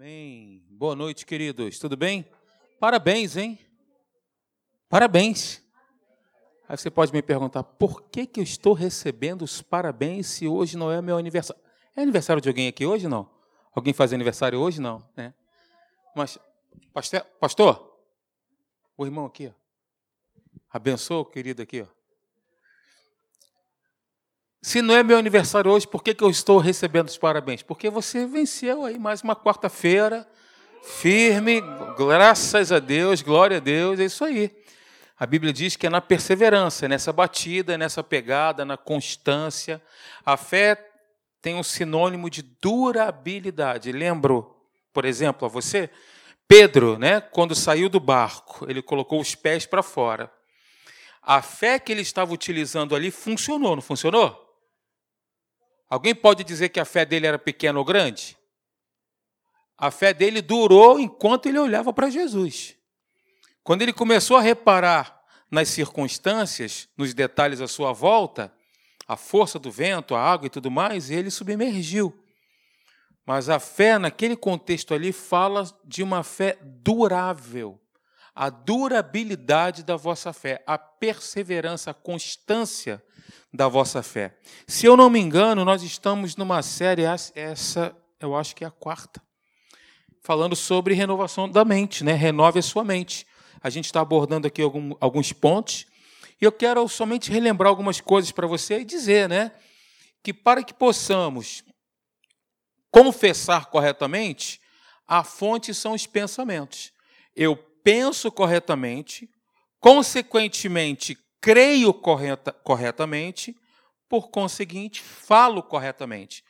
Amém. Boa noite, queridos. Tudo bem? Parabéns, hein? Parabéns. Aí você pode me perguntar, por que, que eu estou recebendo os parabéns se hoje não é meu aniversário? É aniversário de alguém aqui hoje, não? Alguém faz aniversário hoje, não? É. Mas, pastor, pastor, o irmão aqui, ó. Abençoa o querido aqui, ó. Se não é meu aniversário hoje, por que, que eu estou recebendo os parabéns? Porque você venceu aí mais uma quarta-feira, firme, graças a Deus, glória a Deus, é isso aí. A Bíblia diz que é na perseverança, nessa batida, nessa pegada, na constância. A fé tem um sinônimo de durabilidade. Lembro, por exemplo, a você, Pedro, né, quando saiu do barco, ele colocou os pés para fora. A fé que ele estava utilizando ali funcionou, não funcionou? Alguém pode dizer que a fé dele era pequena ou grande? A fé dele durou enquanto ele olhava para Jesus. Quando ele começou a reparar nas circunstâncias, nos detalhes à sua volta, a força do vento, a água e tudo mais, ele submergiu. Mas a fé, naquele contexto ali, fala de uma fé durável. A durabilidade da vossa fé, a perseverança, a constância da vossa fé. Se eu não me engano, nós estamos numa série, essa eu acho que é a quarta, falando sobre renovação da mente, né? Renove a sua mente. A gente está abordando aqui alguns pontos, e eu quero somente relembrar algumas coisas para você e dizer, né? Que para que possamos confessar corretamente, a fonte são os pensamentos. Eu penso corretamente, consequentemente, creio correta, corretamente, por conseguinte, falo corretamente.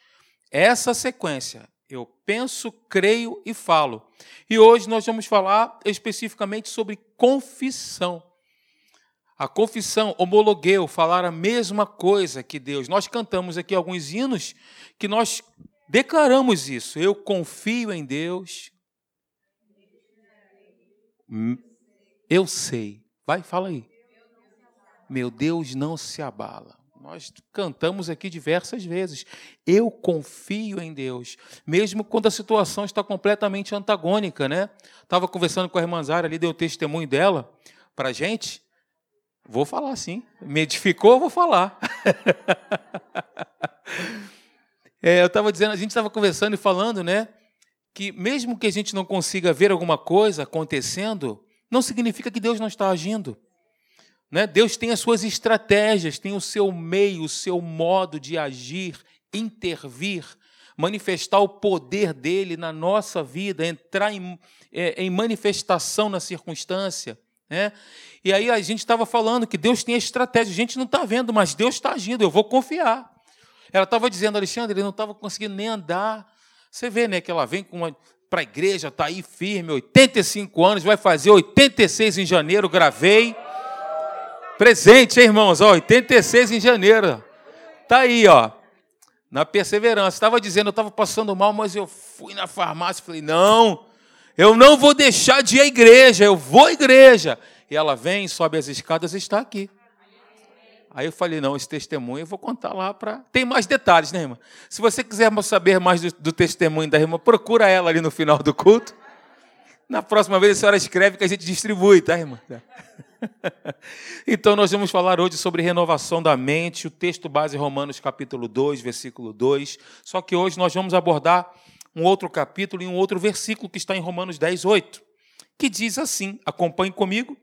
Essa sequência, eu penso, creio e falo. E hoje nós vamos falar especificamente sobre confissão. A confissão, homologueu, falar a mesma coisa que Deus. Nós cantamos aqui alguns hinos que nós declaramos isso. Eu confio em Deus. Hum, eu sei. Vai, fala aí. Meu Deus não se abala. Nós cantamos aqui diversas vezes. Eu confio em Deus, mesmo quando a situação está completamente antagônica, né? Estava conversando com a irmã Zara ali, deu o testemunho dela para a gente. Vou falar sim. Me edificou, vou falar. é, eu estava dizendo, a gente estava conversando e falando, né? Que mesmo que a gente não consiga ver alguma coisa acontecendo, não significa que Deus não está agindo. Né? Deus tem as suas estratégias, tem o seu meio, o seu modo de agir, intervir, manifestar o poder dele na nossa vida, entrar em, é, em manifestação na circunstância. Né? E aí a gente estava falando que Deus tem a estratégia, a gente não está vendo, mas Deus está agindo, eu vou confiar. Ela estava dizendo, Alexandre, ele não estava conseguindo nem andar. Você vê né, que ela vem para a igreja, está aí firme, 85 anos, vai fazer 86 em janeiro, gravei. Presente, hein, irmãos? Ó, 86 em janeiro. Tá aí, ó. Na perseverança. Estava dizendo, eu estava passando mal, mas eu fui na farmácia e falei: não, eu não vou deixar de ir à igreja, eu vou à igreja. E ela vem, sobe as escadas e está aqui. Aí eu falei, não, esse testemunho eu vou contar lá para. Tem mais detalhes, né, irmã? Se você quiser saber mais do, do, testemunho da irmã, procura ela ali no final do culto. Na próxima vez a senhora escreve que a gente distribui, tá, irmã? então, nós vamos falar hoje sobre renovação da mente, o texto base Romanos capítulo 2, versículo 2. Só que hoje nós vamos abordar um outro capítulo e um outro versículo que está em Romanos 10, 8, que diz assim: acompanhe comigo.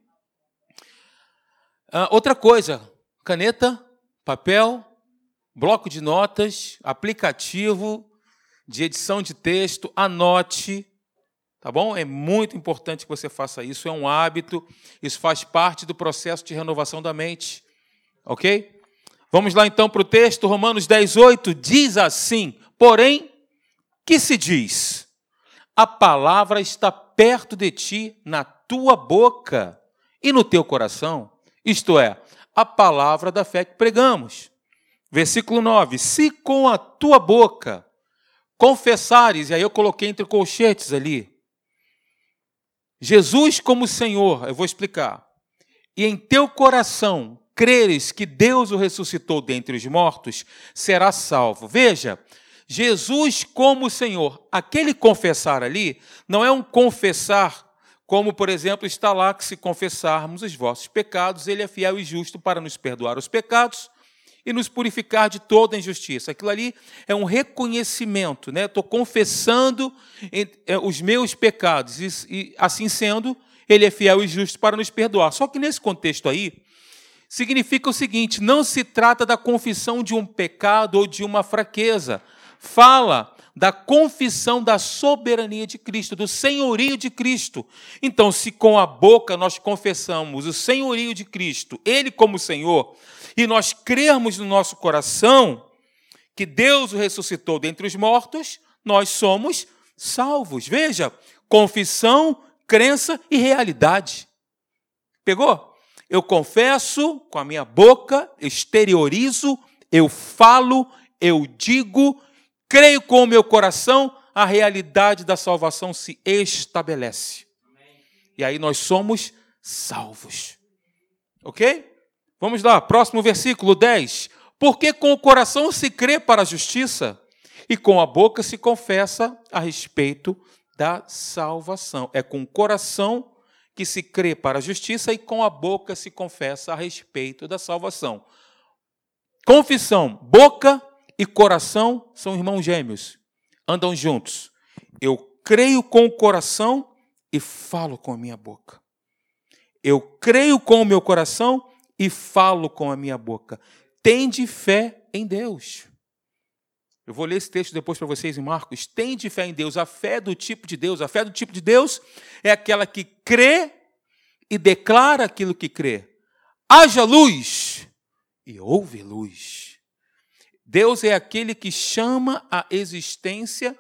Ah, outra coisa, caneta, papel, bloco de notas, aplicativo de edição de texto, anote Tá bom? É muito importante que você faça isso, é um hábito, isso faz parte do processo de renovação da mente. Ok? Vamos lá então para o texto, Romanos 10, 8, diz assim: Porém, que se diz? A palavra está perto de ti, na tua boca e no teu coração, isto é, a palavra da fé que pregamos. Versículo 9: Se com a tua boca confessares, e aí eu coloquei entre colchetes ali, Jesus como Senhor, eu vou explicar, e em teu coração creres que Deus o ressuscitou dentre os mortos, será salvo. Veja, Jesus como Senhor. Aquele confessar ali não é um confessar como, por exemplo, está lá que se confessarmos os vossos pecados, ele é fiel e justo para nos perdoar os pecados e nos purificar de toda injustiça. Aquilo ali é um reconhecimento, né? Estou confessando é, os meus pecados e, assim sendo, ele é fiel e justo para nos perdoar. Só que nesse contexto aí, significa o seguinte: não se trata da confissão de um pecado ou de uma fraqueza. Fala da confissão da soberania de Cristo, do senhorio de Cristo. Então, se com a boca nós confessamos o senhorio de Cristo, Ele como Senhor, e nós crermos no nosso coração que Deus o ressuscitou dentre os mortos, nós somos salvos. Veja, confissão, crença e realidade. Pegou? Eu confesso com a minha boca, exteriorizo, eu falo, eu digo, creio com o meu coração, a realidade da salvação se estabelece. E aí nós somos salvos. Ok? Vamos lá, próximo versículo 10. Porque com o coração se crê para a justiça e com a boca se confessa a respeito da salvação. É com o coração que se crê para a justiça e com a boca se confessa a respeito da salvação. Confissão, boca e coração são irmãos gêmeos, andam juntos. Eu creio com o coração e falo com a minha boca. Eu creio com o meu coração e falo com a minha boca. Tende fé em Deus. Eu vou ler esse texto depois para vocês em Marcos. Tende fé em Deus. A fé do tipo de Deus. A fé do tipo de Deus é aquela que crê e declara aquilo que crê. Haja luz e houve luz. Deus é aquele que chama à existência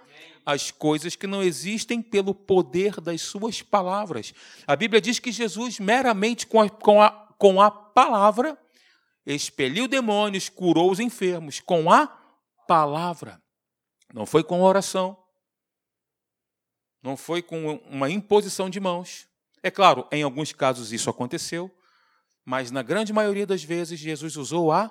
as coisas que não existem pelo poder das suas palavras. A Bíblia diz que Jesus, meramente com a, com a, com a palavra, expeliu demônios, curou os enfermos, com a palavra. Não foi com oração, não foi com uma imposição de mãos. É claro, em alguns casos isso aconteceu, mas na grande maioria das vezes Jesus usou a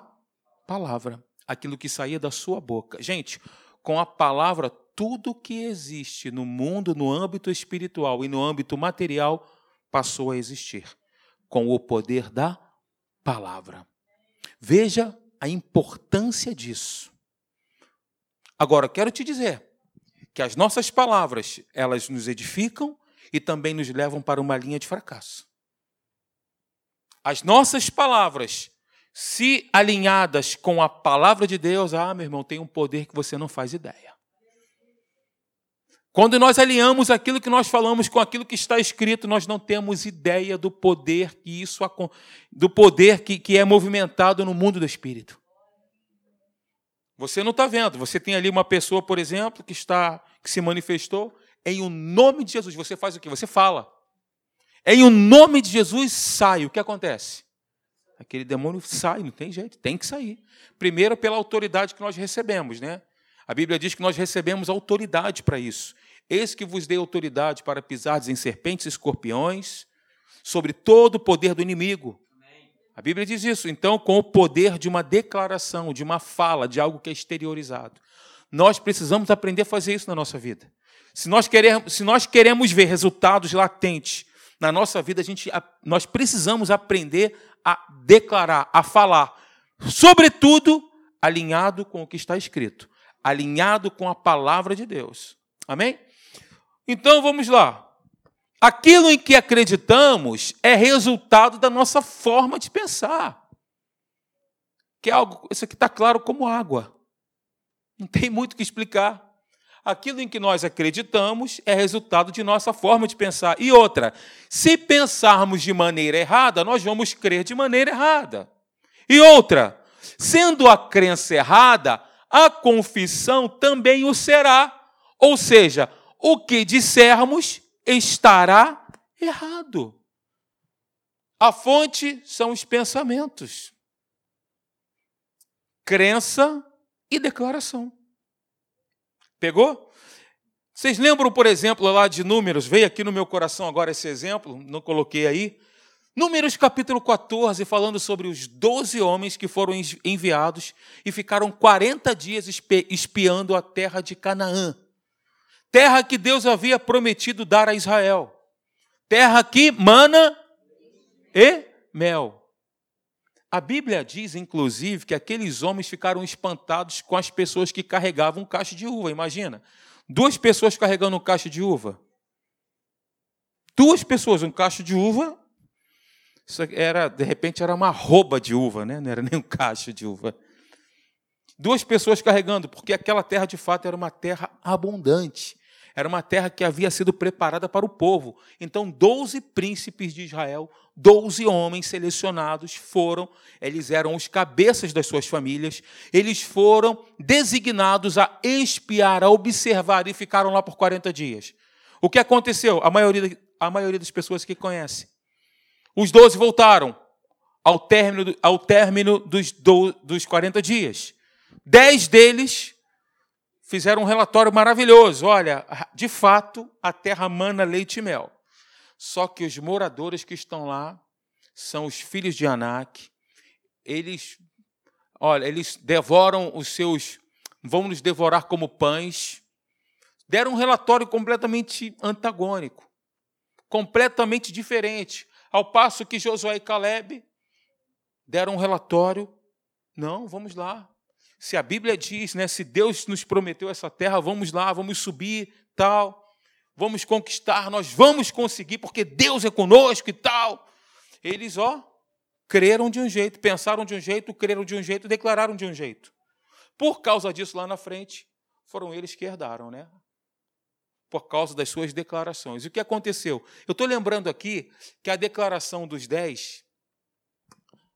palavra aquilo que saía da sua boca. Gente, com a palavra, tudo que existe no mundo, no âmbito espiritual e no âmbito material, passou a existir. Com o poder da palavra. Veja a importância disso. Agora, quero te dizer que as nossas palavras, elas nos edificam e também nos levam para uma linha de fracasso. As nossas palavras, se alinhadas com a palavra de Deus, ah, meu irmão, tem um poder que você não faz ideia. Quando nós alinhamos aquilo que nós falamos com aquilo que está escrito, nós não temos ideia do poder que isso do poder que, que é movimentado no mundo do espírito. Você não está vendo. Você tem ali uma pessoa, por exemplo, que está que se manifestou em o nome de Jesus. Você faz o que? Você fala. Em o nome de Jesus sai. O que acontece? Aquele demônio sai, não tem jeito, tem que sair. Primeiro, pela autoridade que nós recebemos, né? A Bíblia diz que nós recebemos autoridade para isso. Eis que vos dei autoridade para pisar em serpentes e escorpiões, sobre todo o poder do inimigo. A Bíblia diz isso. Então, com o poder de uma declaração, de uma fala, de algo que é exteriorizado. Nós precisamos aprender a fazer isso na nossa vida. Se nós queremos, se nós queremos ver resultados latentes na nossa vida, a gente, nós precisamos aprender a declarar, a falar, sobretudo alinhado com o que está escrito, alinhado com a palavra de Deus. Amém? Então vamos lá. Aquilo em que acreditamos é resultado da nossa forma de pensar. Que é algo, isso aqui está claro como água. Não tem muito o que explicar. Aquilo em que nós acreditamos é resultado de nossa forma de pensar. E outra, se pensarmos de maneira errada, nós vamos crer de maneira errada. E outra, sendo a crença errada, a confissão também o será. Ou seja, o que dissermos estará errado. A fonte são os pensamentos. Crença e declaração. Pegou? Vocês lembram, por exemplo, lá de Números? Veio aqui no meu coração agora esse exemplo, não coloquei aí. Números capítulo 14, falando sobre os 12 homens que foram enviados e ficaram 40 dias espiando a terra de Canaã. Terra que Deus havia prometido dar a Israel. Terra que mana e mel. A Bíblia diz, inclusive, que aqueles homens ficaram espantados com as pessoas que carregavam um cacho de uva. Imagina, duas pessoas carregando um cacho de uva. Duas pessoas, um cacho de uva isso era, de repente, era uma rouba de uva, né? não era nem um cacho de uva. Duas pessoas carregando, porque aquela terra de fato era uma terra abundante. Era uma terra que havia sido preparada para o povo. Então, doze príncipes de Israel, doze homens selecionados foram, eles eram os cabeças das suas famílias, eles foram designados a espiar, a observar e ficaram lá por 40 dias. O que aconteceu? A maioria, a maioria das pessoas que conhece os doze voltaram ao término, ao término dos, do, dos 40 dias. Dez deles fizeram um relatório maravilhoso. Olha, de fato, a terra mana leite e mel. Só que os moradores que estão lá são os filhos de Anak. Eles, olha, eles devoram os seus, vão nos devorar como pães. Deram um relatório completamente antagônico, completamente diferente. Ao passo que Josué e Caleb deram um relatório, não, vamos lá. Se a Bíblia diz, né, se Deus nos prometeu essa terra, vamos lá, vamos subir, tal, vamos conquistar, nós vamos conseguir, porque Deus é conosco e tal. Eles, ó, creram de um jeito, pensaram de um jeito, creram de um jeito, declararam de um jeito. Por causa disso, lá na frente, foram eles que herdaram, né? por causa das suas declarações. E o que aconteceu? Eu estou lembrando aqui que a declaração dos dez,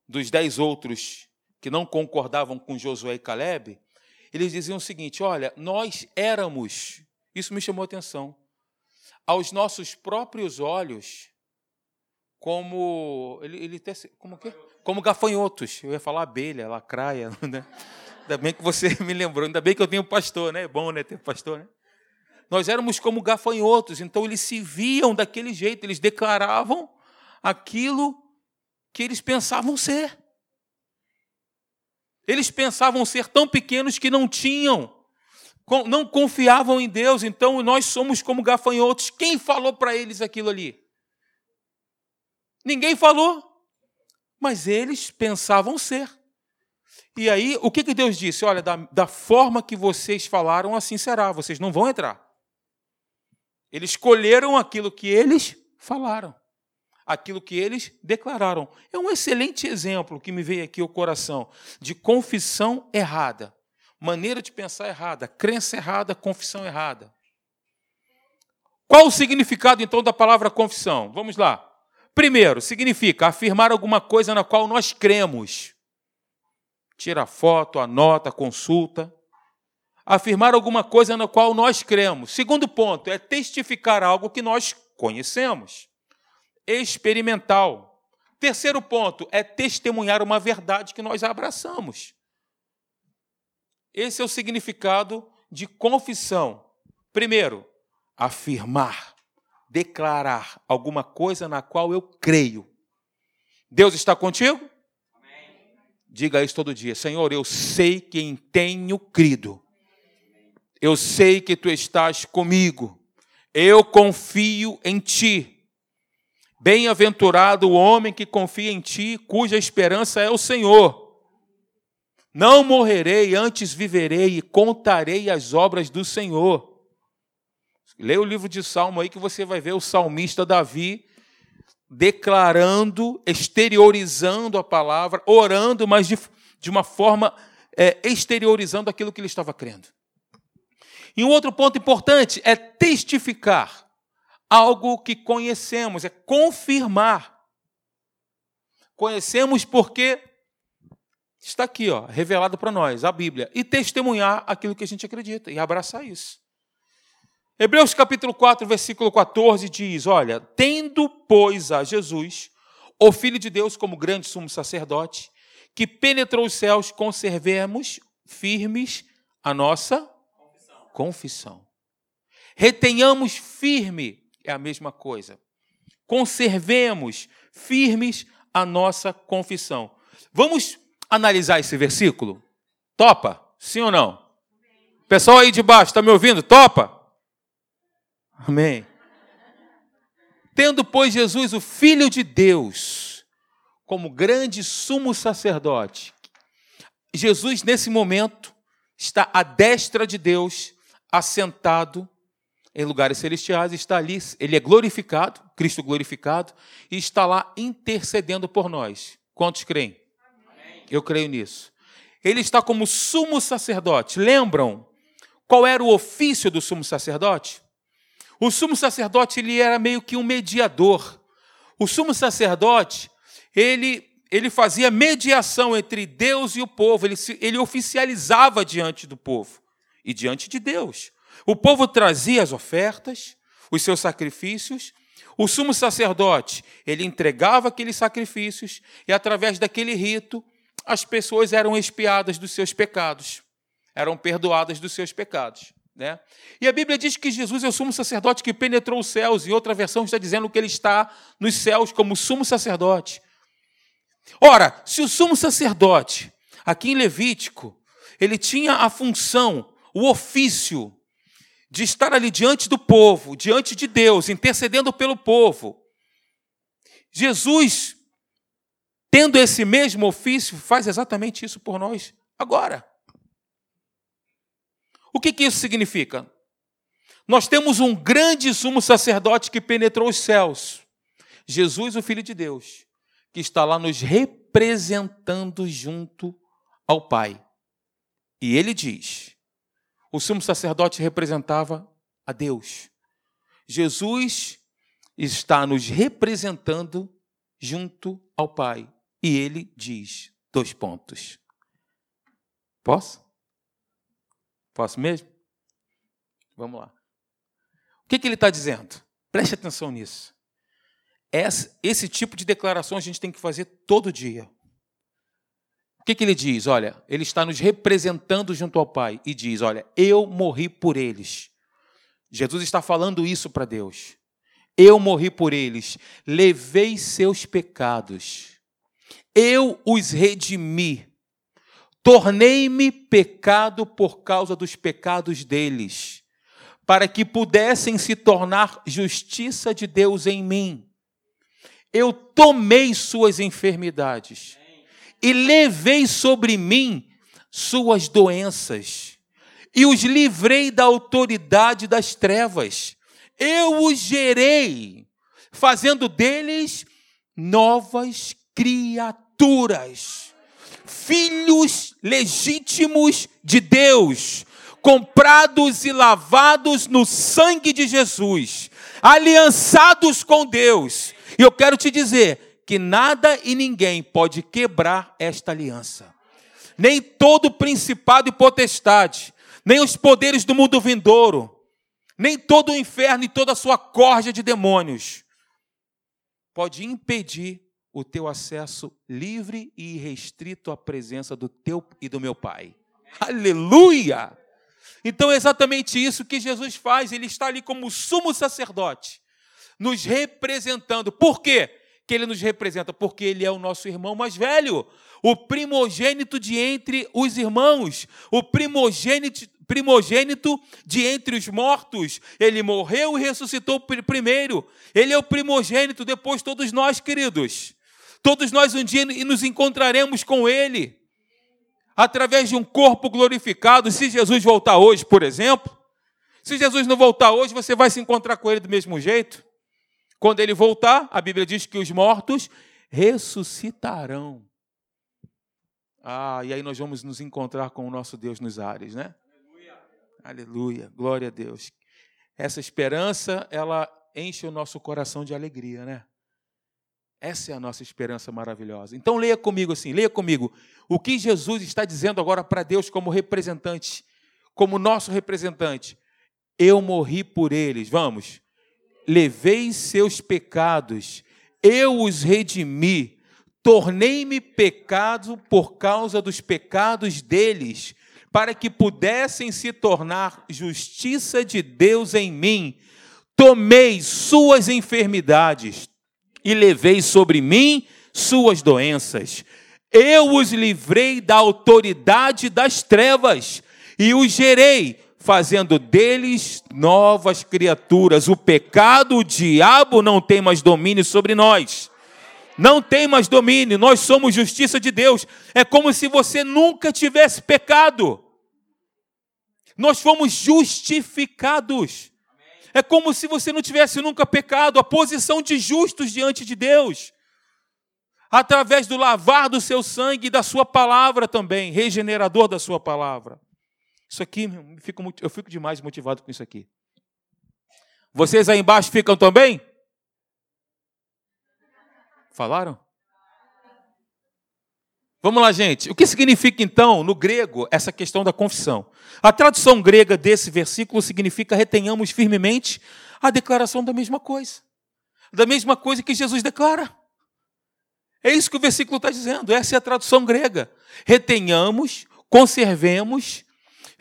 dos dez outros que não concordavam com Josué e Caleb, eles diziam o seguinte: olha, nós éramos, isso me chamou a atenção, aos nossos próprios olhos, como ele, ele como que? Como gafanhotos. Eu ia falar abelha, lacraia, né? Ainda bem que você me lembrou, ainda bem que eu tenho pastor, né? É bom, né, ter pastor, né? Nós éramos como gafanhotos, então eles se viam daquele jeito, eles declaravam aquilo que eles pensavam ser. Eles pensavam ser tão pequenos que não tinham, não confiavam em Deus, então nós somos como gafanhotos. Quem falou para eles aquilo ali? Ninguém falou, mas eles pensavam ser. E aí, o que, que Deus disse? Olha, da, da forma que vocês falaram, assim será, vocês não vão entrar. Eles escolheram aquilo que eles falaram, aquilo que eles declararam. É um excelente exemplo que me veio aqui ao coração de confissão errada, maneira de pensar errada, crença errada, confissão errada. Qual o significado então da palavra confissão? Vamos lá. Primeiro, significa afirmar alguma coisa na qual nós cremos. Tira foto, anota, consulta afirmar alguma coisa na qual nós cremos. Segundo ponto, é testificar algo que nós conhecemos. Experimental. Terceiro ponto é testemunhar uma verdade que nós abraçamos. Esse é o significado de confissão. Primeiro, afirmar, declarar alguma coisa na qual eu creio. Deus está contigo? Amém. Diga isso todo dia. Senhor, eu sei quem tenho crido eu sei que tu estás comigo. Eu confio em ti. Bem-aventurado o homem que confia em ti, cuja esperança é o Senhor. Não morrerei, antes viverei e contarei as obras do Senhor. Leia o livro de Salmo aí que você vai ver o salmista Davi declarando, exteriorizando a palavra, orando, mas de, de uma forma é, exteriorizando aquilo que ele estava crendo. E um outro ponto importante é testificar algo que conhecemos, é confirmar. Conhecemos porque está aqui, ó, revelado para nós, a Bíblia, e testemunhar aquilo que a gente acredita e abraçar isso. Hebreus capítulo 4, versículo 14 diz: Olha, tendo, pois, a Jesus, o Filho de Deus, como grande sumo sacerdote, que penetrou os céus, conservemos firmes a nossa confissão. Retenhamos firme, é a mesma coisa. Conservemos firmes a nossa confissão. Vamos analisar esse versículo? Topa? Sim ou não? Pessoal aí de baixo, está me ouvindo? Topa? Amém. Tendo, pois, Jesus, o Filho de Deus, como grande sumo sacerdote, Jesus, nesse momento, está à destra de Deus, assentado em lugares celestiais, está ali, ele é glorificado, Cristo glorificado, e está lá intercedendo por nós. Quantos creem? Amém. Eu creio nisso. Ele está como sumo sacerdote. Lembram qual era o ofício do sumo sacerdote? O sumo sacerdote ele era meio que um mediador. O sumo sacerdote, ele ele fazia mediação entre Deus e o povo, ele, ele oficializava diante do povo e diante de Deus. O povo trazia as ofertas, os seus sacrifícios, o sumo sacerdote, ele entregava aqueles sacrifícios e através daquele rito as pessoas eram expiadas dos seus pecados, eram perdoadas dos seus pecados. Né? E a Bíblia diz que Jesus é o sumo sacerdote que penetrou os céus, e outra versão está dizendo que ele está nos céus como sumo sacerdote. Ora, se o sumo sacerdote, aqui em Levítico, ele tinha a função, o ofício de estar ali diante do povo, diante de Deus, intercedendo pelo povo. Jesus, tendo esse mesmo ofício, faz exatamente isso por nós agora. O que, que isso significa? Nós temos um grande sumo sacerdote que penetrou os céus, Jesus, o Filho de Deus, que está lá nos representando junto ao Pai. E ele diz: o sumo sacerdote representava a Deus. Jesus está nos representando junto ao Pai. E ele diz: dois pontos. Posso? Posso mesmo? Vamos lá. O que, que ele está dizendo? Preste atenção nisso. Esse, esse tipo de declaração a gente tem que fazer todo dia. O que, que ele diz? Olha, ele está nos representando junto ao Pai e diz: Olha, eu morri por eles. Jesus está falando isso para Deus. Eu morri por eles, levei seus pecados, eu os redimi, tornei-me pecado por causa dos pecados deles, para que pudessem se tornar justiça de Deus em mim. Eu tomei suas enfermidades e levei sobre mim suas doenças, e os livrei da autoridade das trevas. Eu os gerei, fazendo deles novas criaturas, filhos legítimos de Deus, comprados e lavados no sangue de Jesus, aliançados com Deus. E eu quero te dizer, que nada e ninguém pode quebrar esta aliança. Nem todo principado e potestade, nem os poderes do mundo vindouro, nem todo o inferno e toda a sua corja de demônios pode impedir o teu acesso livre e irrestrito à presença do teu e do meu Pai. Aleluia! Então é exatamente isso que Jesus faz, ele está ali como sumo sacerdote, nos representando. Por quê? Que ele nos representa? Porque ele é o nosso irmão mais velho, o primogênito de entre os irmãos, o primogênito, primogênito de entre os mortos. Ele morreu e ressuscitou primeiro. Ele é o primogênito, depois todos nós, queridos. Todos nós um dia nos encontraremos com ele. Através de um corpo glorificado, se Jesus voltar hoje, por exemplo, se Jesus não voltar hoje, você vai se encontrar com ele do mesmo jeito. Quando ele voltar, a Bíblia diz que os mortos ressuscitarão. Ah, e aí nós vamos nos encontrar com o nosso Deus nos ares, né? Aleluia. Aleluia. Glória a Deus. Essa esperança, ela enche o nosso coração de alegria, né? Essa é a nossa esperança maravilhosa. Então leia comigo assim, leia comigo. O que Jesus está dizendo agora para Deus como representante, como nosso representante. Eu morri por eles. Vamos levei seus pecados, eu os redimi, tornei-me pecado por causa dos pecados deles, para que pudessem se tornar justiça de Deus em mim. Tomei suas enfermidades, e levei sobre mim suas doenças. Eu os livrei da autoridade das trevas e os gerei, fazendo deles novas criaturas. O pecado, o diabo não tem mais domínio sobre nós. Não tem mais domínio, nós somos justiça de Deus. É como se você nunca tivesse pecado. Nós fomos justificados. É como se você não tivesse nunca pecado, a posição de justos diante de Deus através do lavar do seu sangue e da sua palavra também, regenerador da sua palavra. Isso aqui, eu fico demais motivado com isso aqui. Vocês aí embaixo ficam também? Falaram? Vamos lá, gente. O que significa então, no grego, essa questão da confissão? A tradução grega desse versículo significa retenhamos firmemente a declaração da mesma coisa. Da mesma coisa que Jesus declara. É isso que o versículo está dizendo, essa é a tradução grega. Retenhamos, conservemos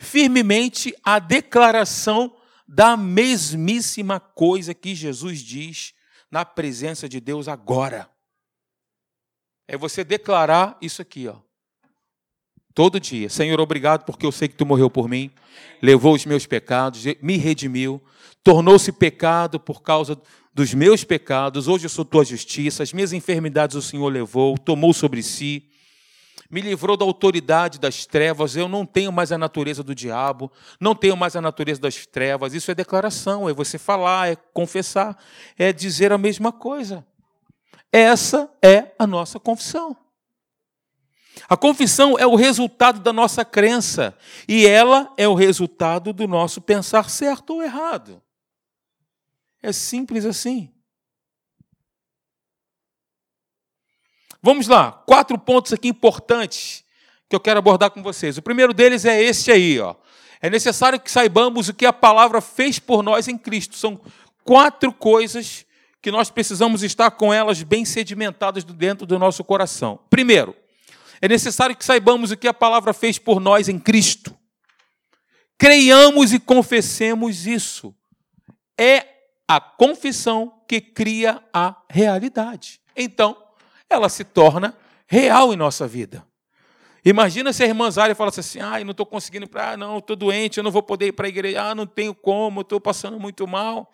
firmemente a declaração da mesmíssima coisa que Jesus diz na presença de Deus agora. É você declarar isso aqui, ó. Todo dia. Senhor, obrigado porque eu sei que tu morreu por mim, levou os meus pecados, me redimiu, tornou-se pecado por causa dos meus pecados, hoje eu sou tua justiça, as minhas enfermidades o Senhor levou, tomou sobre si, me livrou da autoridade das trevas, eu não tenho mais a natureza do diabo, não tenho mais a natureza das trevas. Isso é declaração, é você falar, é confessar, é dizer a mesma coisa. Essa é a nossa confissão. A confissão é o resultado da nossa crença e ela é o resultado do nosso pensar certo ou errado. É simples assim. Vamos lá, quatro pontos aqui importantes que eu quero abordar com vocês. O primeiro deles é este aí, ó. É necessário que saibamos o que a palavra fez por nós em Cristo. São quatro coisas que nós precisamos estar com elas bem sedimentadas dentro do nosso coração. Primeiro, é necessário que saibamos o que a palavra fez por nós em Cristo. Creiamos e confessemos isso. É a confissão que cria a realidade. Então, ela se torna real em nossa vida. Imagina se a irmã Zária falasse assim: ah, não estou conseguindo ir para. Ah, não, estou doente, eu não vou poder ir para a igreja. Ah, não tenho como, estou passando muito mal,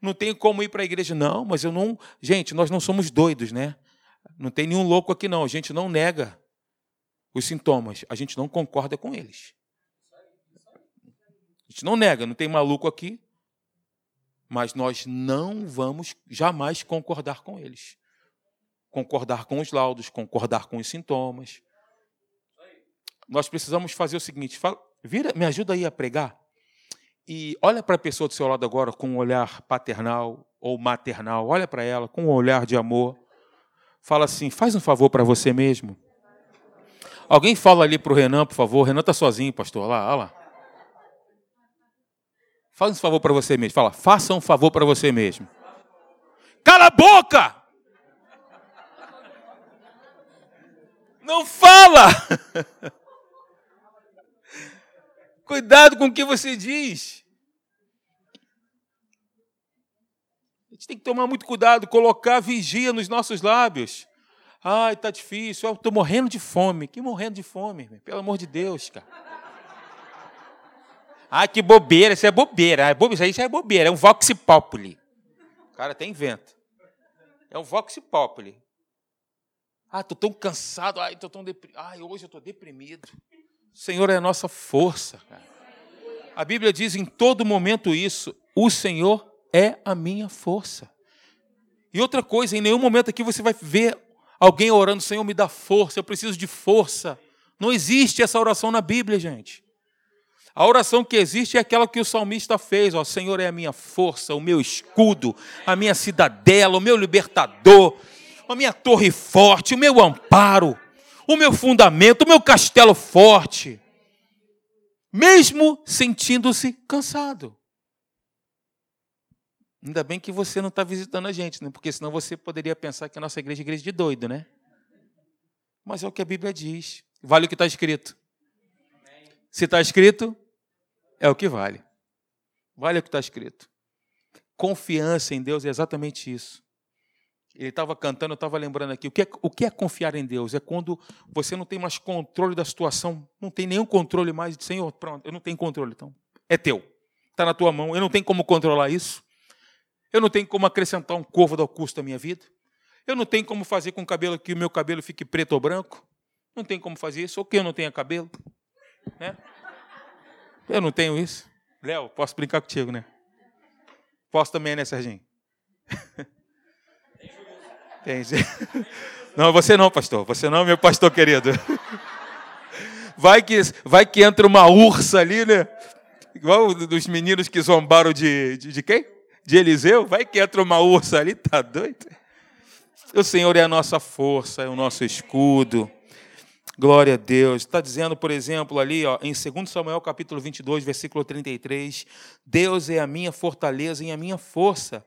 não tenho como ir para a igreja. Não, mas eu não. Gente, nós não somos doidos, né? Não tem nenhum louco aqui, não. A gente não nega os sintomas, a gente não concorda com eles. A gente não nega, não tem maluco aqui, mas nós não vamos jamais concordar com eles. Concordar com os laudos, concordar com os sintomas. Nós precisamos fazer o seguinte: fala, vira, me ajuda aí a pregar. E olha para a pessoa do seu lado agora com um olhar paternal ou maternal. Olha para ela com um olhar de amor. Fala assim: faz um favor para você mesmo. Alguém fala ali para o Renan, por favor. Renan está sozinho, pastor. Lá, lá. Faz um favor para você mesmo. Fala, faça um favor para você mesmo. Cala a boca! Não fala! Cuidado com o que você diz. A gente tem que tomar muito cuidado, colocar vigia nos nossos lábios. Ai, está difícil, estou morrendo de fome. Que morrendo de fome, pelo amor de Deus, cara. Ah, que bobeira, isso é bobeira. Isso aí já é bobeira, é um vox populi. O cara até inventa. É um vox populi. Ah, estou tão cansado, ai, estou tão deprimido. Ai, hoje eu estou deprimido. O Senhor é a nossa força. Cara. A Bíblia diz em todo momento isso: o Senhor é a minha força. E outra coisa, em nenhum momento aqui você vai ver alguém orando, Senhor, me dá força, eu preciso de força. Não existe essa oração na Bíblia, gente. A oração que existe é aquela que o salmista fez: Ó Senhor é a minha força, o meu escudo, a minha cidadela, o meu libertador, a minha torre forte, o meu amparo, o meu fundamento, o meu castelo forte. Mesmo sentindo-se cansado. Ainda bem que você não está visitando a gente, né? porque senão você poderia pensar que a nossa igreja é igreja de doido, né? Mas é o que a Bíblia diz. Vale o que está escrito. Se está escrito, é o que vale. Vale o que está escrito. Confiança em Deus é exatamente isso. Ele estava cantando, eu estava lembrando aqui. O que, é, o que é confiar em Deus? É quando você não tem mais controle da situação, não tem nenhum controle mais. Senhor, pronto, eu não tenho controle, então. É teu. Está na tua mão. Eu não tenho como controlar isso. Eu não tenho como acrescentar um corvo ao custo da minha vida. Eu não tenho como fazer com o cabelo que o meu cabelo fique preto ou branco. Não tem como fazer isso. Ou que eu não tenha cabelo. Né? Eu não tenho isso. Léo, posso brincar contigo, né? Posso também, né, Serginho? Entendi. Não, você não, pastor. Você não, meu pastor querido. Vai que, vai que entra uma ursa ali, né? Igual dos meninos que zombaram de, de, de quem? De Eliseu. Vai que entra uma ursa ali, tá doido? O Senhor é a nossa força, é o nosso escudo. Glória a Deus. Está dizendo, por exemplo, ali ó, em 2 Samuel capítulo 22, versículo 33, Deus é a minha fortaleza e a minha força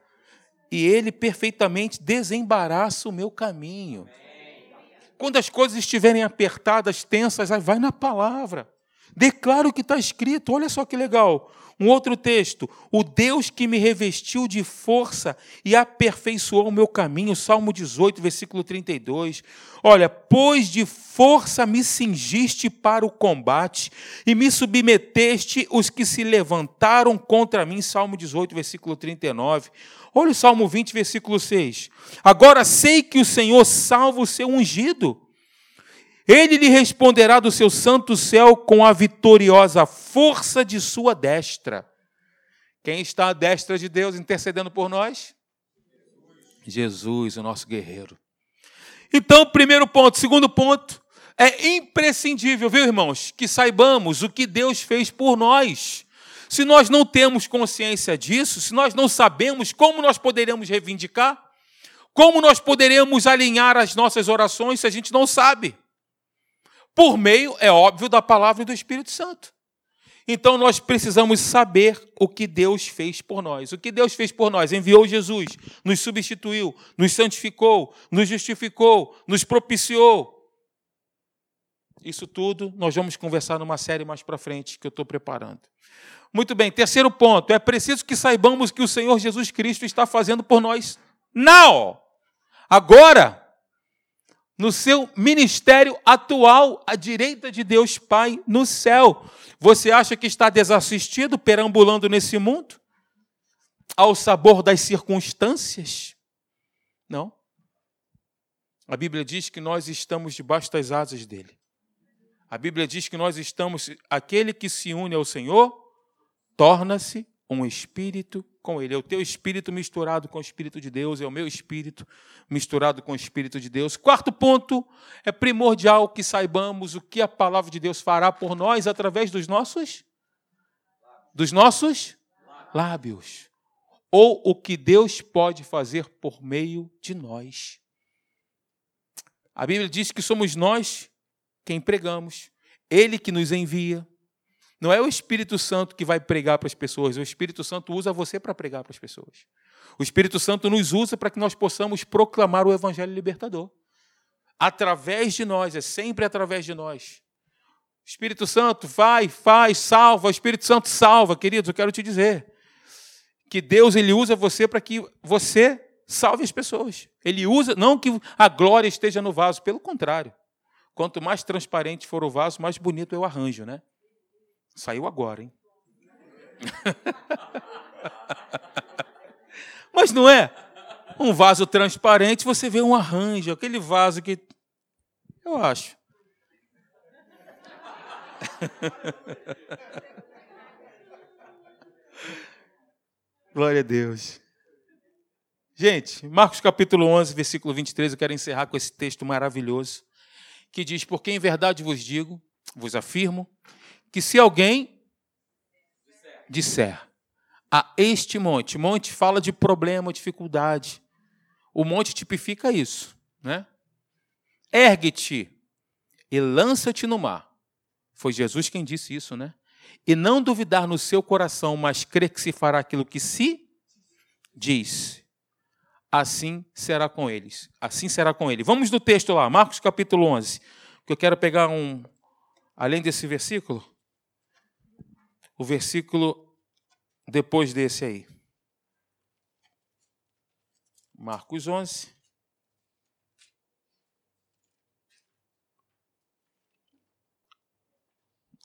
e ele perfeitamente desembaraça o meu caminho. Quando as coisas estiverem apertadas, tensas, vai na palavra. Declara o que está escrito. Olha só que legal. Um outro texto. O Deus que me revestiu de força e aperfeiçoou o meu caminho. Salmo 18, versículo 32. Olha, pois de força me cingiste para o combate e me submeteste os que se levantaram contra mim. Salmo 18, versículo 39. Olha o Salmo 20, versículo 6. Agora sei que o Senhor salva o seu ungido. Ele lhe responderá do seu santo céu com a vitoriosa força de sua destra. Quem está à destra de Deus intercedendo por nós? Jesus, o nosso guerreiro. Então, primeiro ponto. Segundo ponto, é imprescindível, viu, irmãos, que saibamos o que Deus fez por nós. Se nós não temos consciência disso, se nós não sabemos como nós poderemos reivindicar, como nós poderemos alinhar as nossas orações se a gente não sabe? Por meio, é óbvio, da palavra do Espírito Santo. Então nós precisamos saber o que Deus fez por nós. O que Deus fez por nós? Enviou Jesus, nos substituiu, nos santificou, nos justificou, nos propiciou. Isso tudo nós vamos conversar numa série mais para frente que eu estou preparando. Muito bem, terceiro ponto: é preciso que saibamos que o Senhor Jesus Cristo está fazendo por nós. Não! Agora, no seu ministério atual, à direita de Deus Pai no céu. Você acha que está desassistido, perambulando nesse mundo? Ao sabor das circunstâncias? Não. A Bíblia diz que nós estamos debaixo das asas dele. A Bíblia diz que nós estamos, aquele que se une ao Senhor, torna-se um espírito com ele. É o teu espírito misturado com o espírito de Deus, é o meu espírito misturado com o espírito de Deus. Quarto ponto, é primordial que saibamos o que a palavra de Deus fará por nós através dos nossos dos nossos lábios. Ou o que Deus pode fazer por meio de nós. A Bíblia diz que somos nós quem pregamos, ele que nos envia, não é o Espírito Santo que vai pregar para as pessoas, o Espírito Santo usa você para pregar para as pessoas. O Espírito Santo nos usa para que nós possamos proclamar o Evangelho libertador. Através de nós, é sempre através de nós. O Espírito Santo vai, faz, salva. O Espírito Santo salva, queridos, eu quero te dizer que Deus ele usa você para que você salve as pessoas. Ele usa, não que a glória esteja no vaso, pelo contrário. Quanto mais transparente for o vaso, mais bonito é o arranjo, né? Saiu agora, hein? Mas não é? Um vaso transparente, você vê um arranjo, aquele vaso que. Eu acho. Glória a Deus. Gente, Marcos capítulo 11, versículo 23, eu quero encerrar com esse texto maravilhoso, que diz: Porque em verdade vos digo, vos afirmo, que se alguém disser a este monte, monte fala de problema, dificuldade, o monte tipifica isso, né? Ergue-te e lança-te no mar. Foi Jesus quem disse isso, né? E não duvidar no seu coração, mas crer que se fará aquilo que se diz. Assim será com eles. Assim será com ele. Vamos no texto lá, Marcos capítulo 11, que eu quero pegar um além desse versículo, o versículo depois desse aí. Marcos 11.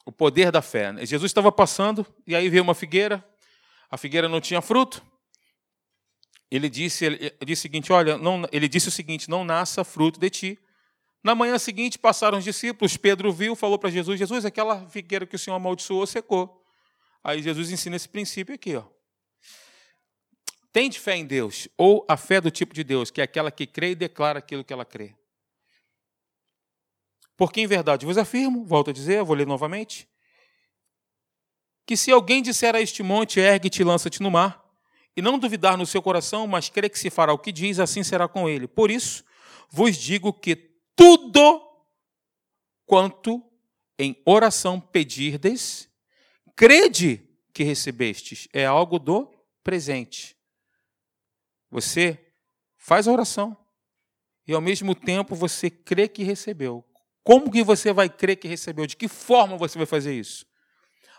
O poder da fé. Né? Jesus estava passando e aí veio uma figueira. A figueira não tinha fruto. Ele disse, ele disse o seguinte: Olha, não, ele disse o seguinte: Não nasça fruto de ti. Na manhã seguinte passaram os discípulos. Pedro viu, falou para Jesus: Jesus, aquela figueira que o Senhor amaldiçoou secou. Aí Jesus ensina esse princípio aqui, ó. Tende fé em Deus, ou a fé do tipo de Deus, que é aquela que crê e declara aquilo que ela crê. Porque em verdade vos afirmo, volto a dizer, vou ler novamente, que se alguém disser a este monte, ergue-te e lança-te no mar, e não duvidar no seu coração, mas crê que se fará o que diz, assim será com ele. Por isso, vos digo que tudo quanto em oração pedirdes, crede que recebestes. É algo do presente. Você faz a oração e ao mesmo tempo você crê que recebeu. Como que você vai crer que recebeu? De que forma você vai fazer isso?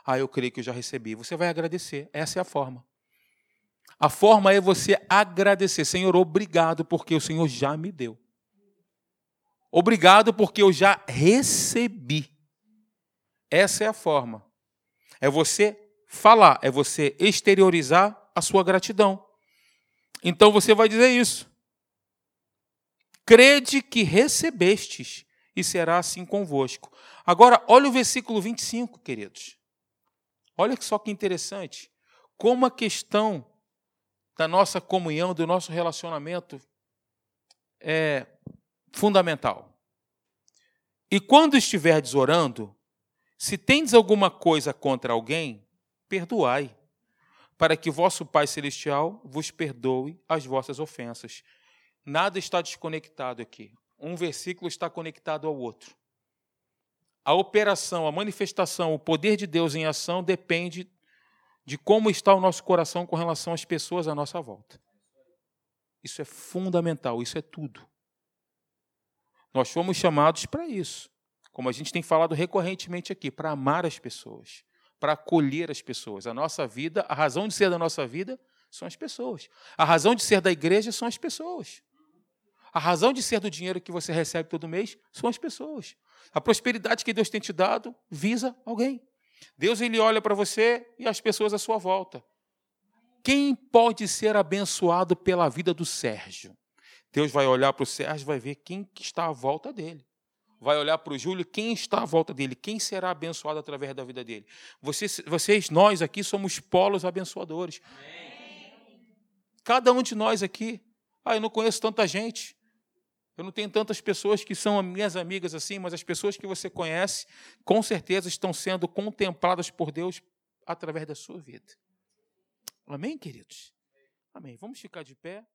Ah, eu creio que eu já recebi. Você vai agradecer. Essa é a forma. A forma é você agradecer. Senhor, obrigado porque o Senhor já me deu. Obrigado porque eu já recebi. Essa é a forma. É você falar, é você exteriorizar a sua gratidão. Então você vai dizer isso. Crede que recebestes e será assim convosco. Agora, olha o versículo 25, queridos. Olha só que interessante. Como a questão da nossa comunhão, do nosso relacionamento é fundamental. E quando estiverdes orando, se tendes alguma coisa contra alguém, perdoai, para que vosso Pai Celestial vos perdoe as vossas ofensas. Nada está desconectado aqui. Um versículo está conectado ao outro. A operação, a manifestação, o poder de Deus em ação depende de como está o nosso coração com relação às pessoas à nossa volta. Isso é fundamental, isso é tudo. Nós fomos chamados para isso, como a gente tem falado recorrentemente aqui, para amar as pessoas, para acolher as pessoas. A nossa vida, a razão de ser da nossa vida são as pessoas. A razão de ser da igreja são as pessoas. A razão de ser do dinheiro que você recebe todo mês são as pessoas. A prosperidade que Deus tem te dado visa alguém. Deus ele olha para você e as pessoas à sua volta. Quem pode ser abençoado pela vida do Sérgio? Deus vai olhar para o Sérgio, vai ver quem está à volta dele. Vai olhar para o Júlio, quem está à volta dele, quem será abençoado através da vida dele. Vocês, vocês nós aqui somos polos abençoadores. Cada um de nós aqui. Ah, eu não conheço tanta gente. Eu não tenho tantas pessoas que são minhas amigas assim, mas as pessoas que você conhece, com certeza estão sendo contempladas por Deus através da sua vida. Amém, queridos? Amém. Vamos ficar de pé.